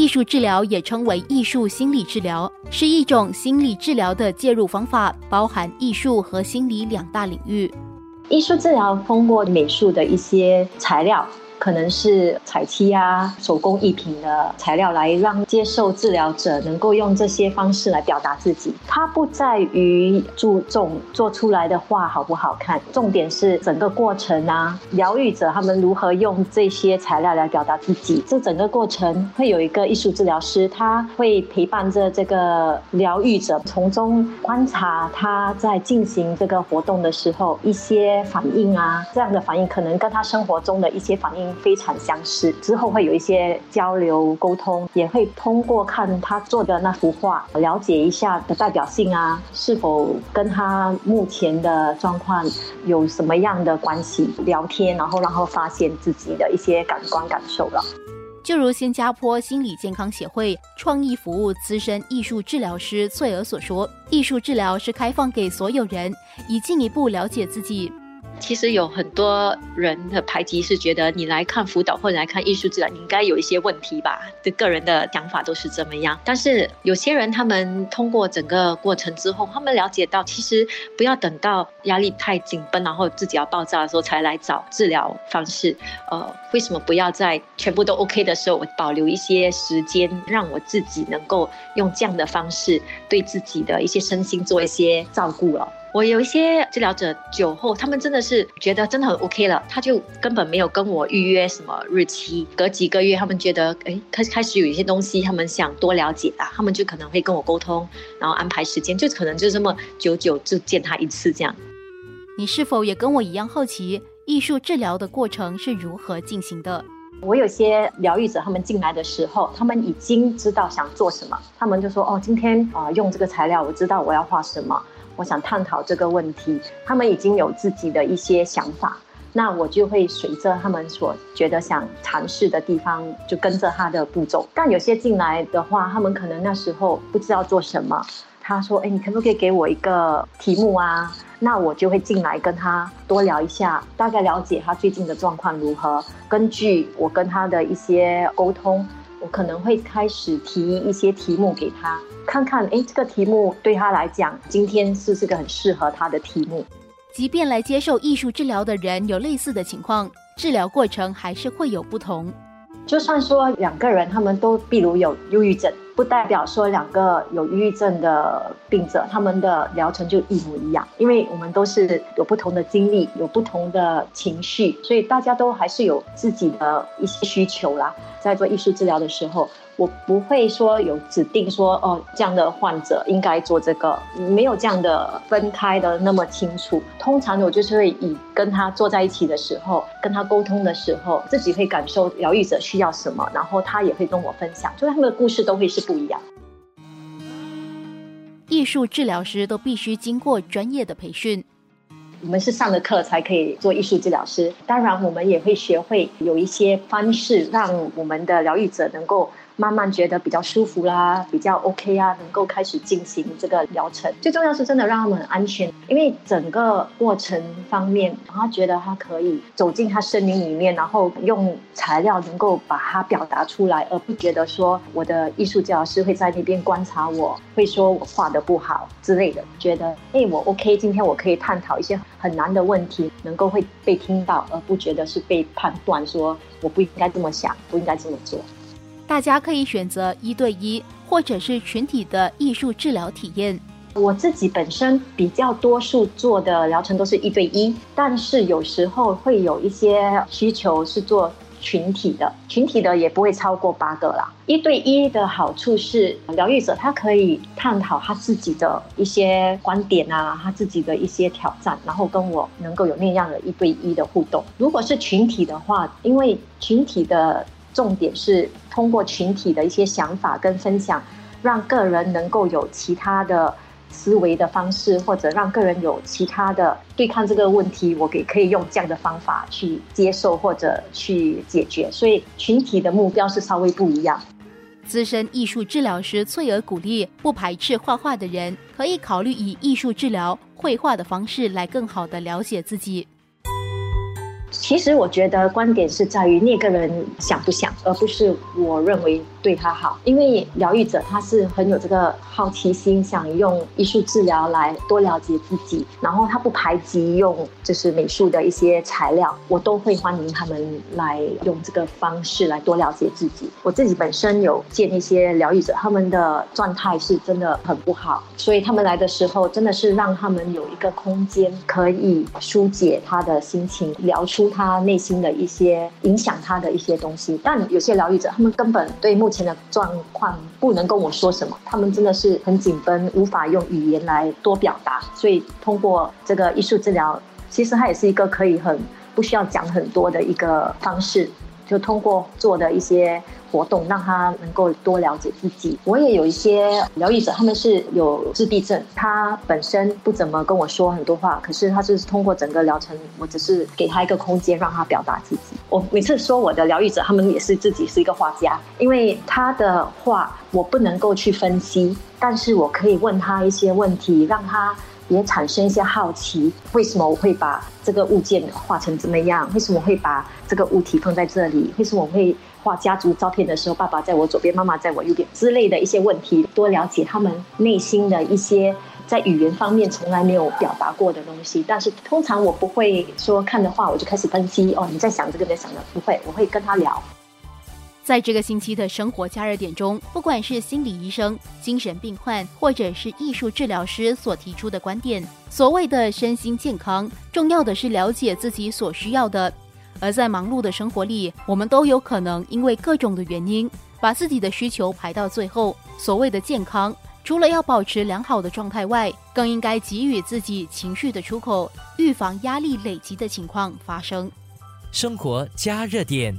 艺术治疗也称为艺术心理治疗，是一种心理治疗的介入方法，包含艺术和心理两大领域。艺术治疗通过美术的一些材料。可能是彩漆啊、手工艺品的材料，来让接受治疗者能够用这些方式来表达自己。它不在于注重做出来的画好不好看，重点是整个过程啊，疗愈者他们如何用这些材料来表达自己。这整个过程会有一个艺术治疗师，他会陪伴着这个疗愈者，从中观察他在进行这个活动的时候一些反应啊，这样的反应可能跟他生活中的一些反应。非常相似，之后会有一些交流沟通，也会通过看他做的那幅画，了解一下的代表性啊，是否跟他目前的状况有什么样的关系？聊天，然后然后发现自己的一些感官感受了。就如新加坡心理健康协会创意服务资深艺术治疗师翠儿所说，艺术治疗是开放给所有人，以进一步了解自己。其实有很多人的排挤是觉得你来看辅导或者来看艺术治疗，你应该有一些问题吧？的个人的想法都是这么样。但是有些人他们通过整个过程之后，他们了解到，其实不要等到压力太紧绷，然后自己要爆炸的时候才来找治疗方式。呃，为什么不要在全部都 OK 的时候，我保留一些时间，让我自己能够用这样的方式对自己的一些身心做一些照顾了？我有一些治疗者酒后，他们真的是觉得真的很 OK 了，他就根本没有跟我预约什么日期。隔几个月，他们觉得哎，开开始有一些东西，他们想多了解啦，他们就可能会跟我沟通，然后安排时间，就可能就这么久久就见他一次这样。你是否也跟我一样好奇艺术治疗的过程是如何进行的？我有些疗愈者，他们进来的时候，他们已经知道想做什么，他们就说哦，今天啊用这个材料，我知道我要画什么。我想探讨这个问题，他们已经有自己的一些想法，那我就会随着他们所觉得想尝试的地方，就跟着他的步骤。但有些进来的话，他们可能那时候不知道做什么，他说：“哎，你可不可以给我一个题目啊？”那我就会进来跟他多聊一下，大概了解他最近的状况如何。根据我跟他的一些沟通。我可能会开始提一些题目给他，看看，哎，这个题目对他来讲，今天是不是个很适合他的题目？即便来接受艺术治疗的人有类似的情况，治疗过程还是会有不同。就算说两个人他们都，比如有忧郁症，不代表说两个有抑郁症的病者他们的疗程就一模一样，因为我们都是有不同的经历，有不同的情绪，所以大家都还是有自己的一些需求啦。在做艺术治疗的时候，我不会说有指定说哦，这样的患者应该做这个，没有这样的分开的那么清楚。通常我就是会以跟他坐在一起的时候，跟他沟通的时候，自己会感受疗愈者需要什么，然后他也会跟我分享，就是他们的故事都会是不一样。艺术治疗师都必须经过专业的培训。我们是上了课才可以做艺术治疗师，当然我们也会学会有一些方式，让我们的疗愈者能够。慢慢觉得比较舒服啦，比较 OK 啊，能够开始进行这个疗程。最重要是真的让他们很安全，因为整个过程方面，他觉得他可以走进他森林里面，然后用材料能够把它表达出来，而不觉得说我的艺术教师会在那边观察我，会说我画的不好之类的。觉得哎，我 OK，今天我可以探讨一些很难的问题，能够会被听到，而不觉得是被判断说我不应该这么想，不应该这么做。大家可以选择一对一或者是群体的艺术治疗体验。我自己本身比较多数做的疗程都是一对一，但是有时候会有一些需求是做群体的，群体的也不会超过八个啦。一对一的好处是，疗愈者他可以探讨他自己的一些观点啊，他自己的一些挑战，然后跟我能够有那样的一对一的互动。如果是群体的话，因为群体的。重点是通过群体的一些想法跟分享，让个人能够有其他的思维的方式，或者让个人有其他的对抗这个问题，我给可以用这样的方法去接受或者去解决。所以群体的目标是稍微不一样。资深艺术治疗师翠儿鼓励，不排斥画画的人，可以考虑以艺术治疗绘画的方式来更好的了解自己。其实我觉得观点是在于那个人想不想，而不是我认为对他好，因为疗愈者他是很有这个好奇心，想用艺术治疗来多了解自己，然后他不排挤用就是美术的一些材料，我都会欢迎他们来用这个方式来多了解自己。我自己本身有见一些疗愈者，他们的状态是真的很不好，所以他们来的时候真的是让他们有一个空间可以疏解他的心情，疗出他内心的一些影响他的一些东西。但有些疗愈者，他们根本对目前的状况不能跟我说什么，他们真的是很紧绷，无法用语言来多表达。所以通过这个艺术治疗，其实它也是一个可以很不需要讲很多的一个方式，就通过做的一些。活动让他能够多了解自己。我也有一些疗愈者，他们是有自闭症，他本身不怎么跟我说很多话，可是他就是通过整个疗程，我只是给他一个空间，让他表达自己。我每次说我的疗愈者，他们也是自己是一个画家，因为他的画我不能够去分析，但是我可以问他一些问题，让他也产生一些好奇：为什么我会把这个物件画成怎么样？为什么我会把这个物体放在这里？为什么我会？画家族照片的时候，爸爸在我左边，妈妈在我右边之类的一些问题，多了解他们内心的一些在语言方面从来没有表达过的东西。但是通常我不会说看的话，我就开始分析哦，你在想这个，在想的，不会，我会跟他聊。在这个星期的生活加热点中，不管是心理医生、精神病患，或者是艺术治疗师所提出的观点，所谓的身心健康，重要的是了解自己所需要的。而在忙碌的生活里，我们都有可能因为各种的原因，把自己的需求排到最后。所谓的健康，除了要保持良好的状态外，更应该给予自己情绪的出口，预防压力累积的情况发生。生活加热点。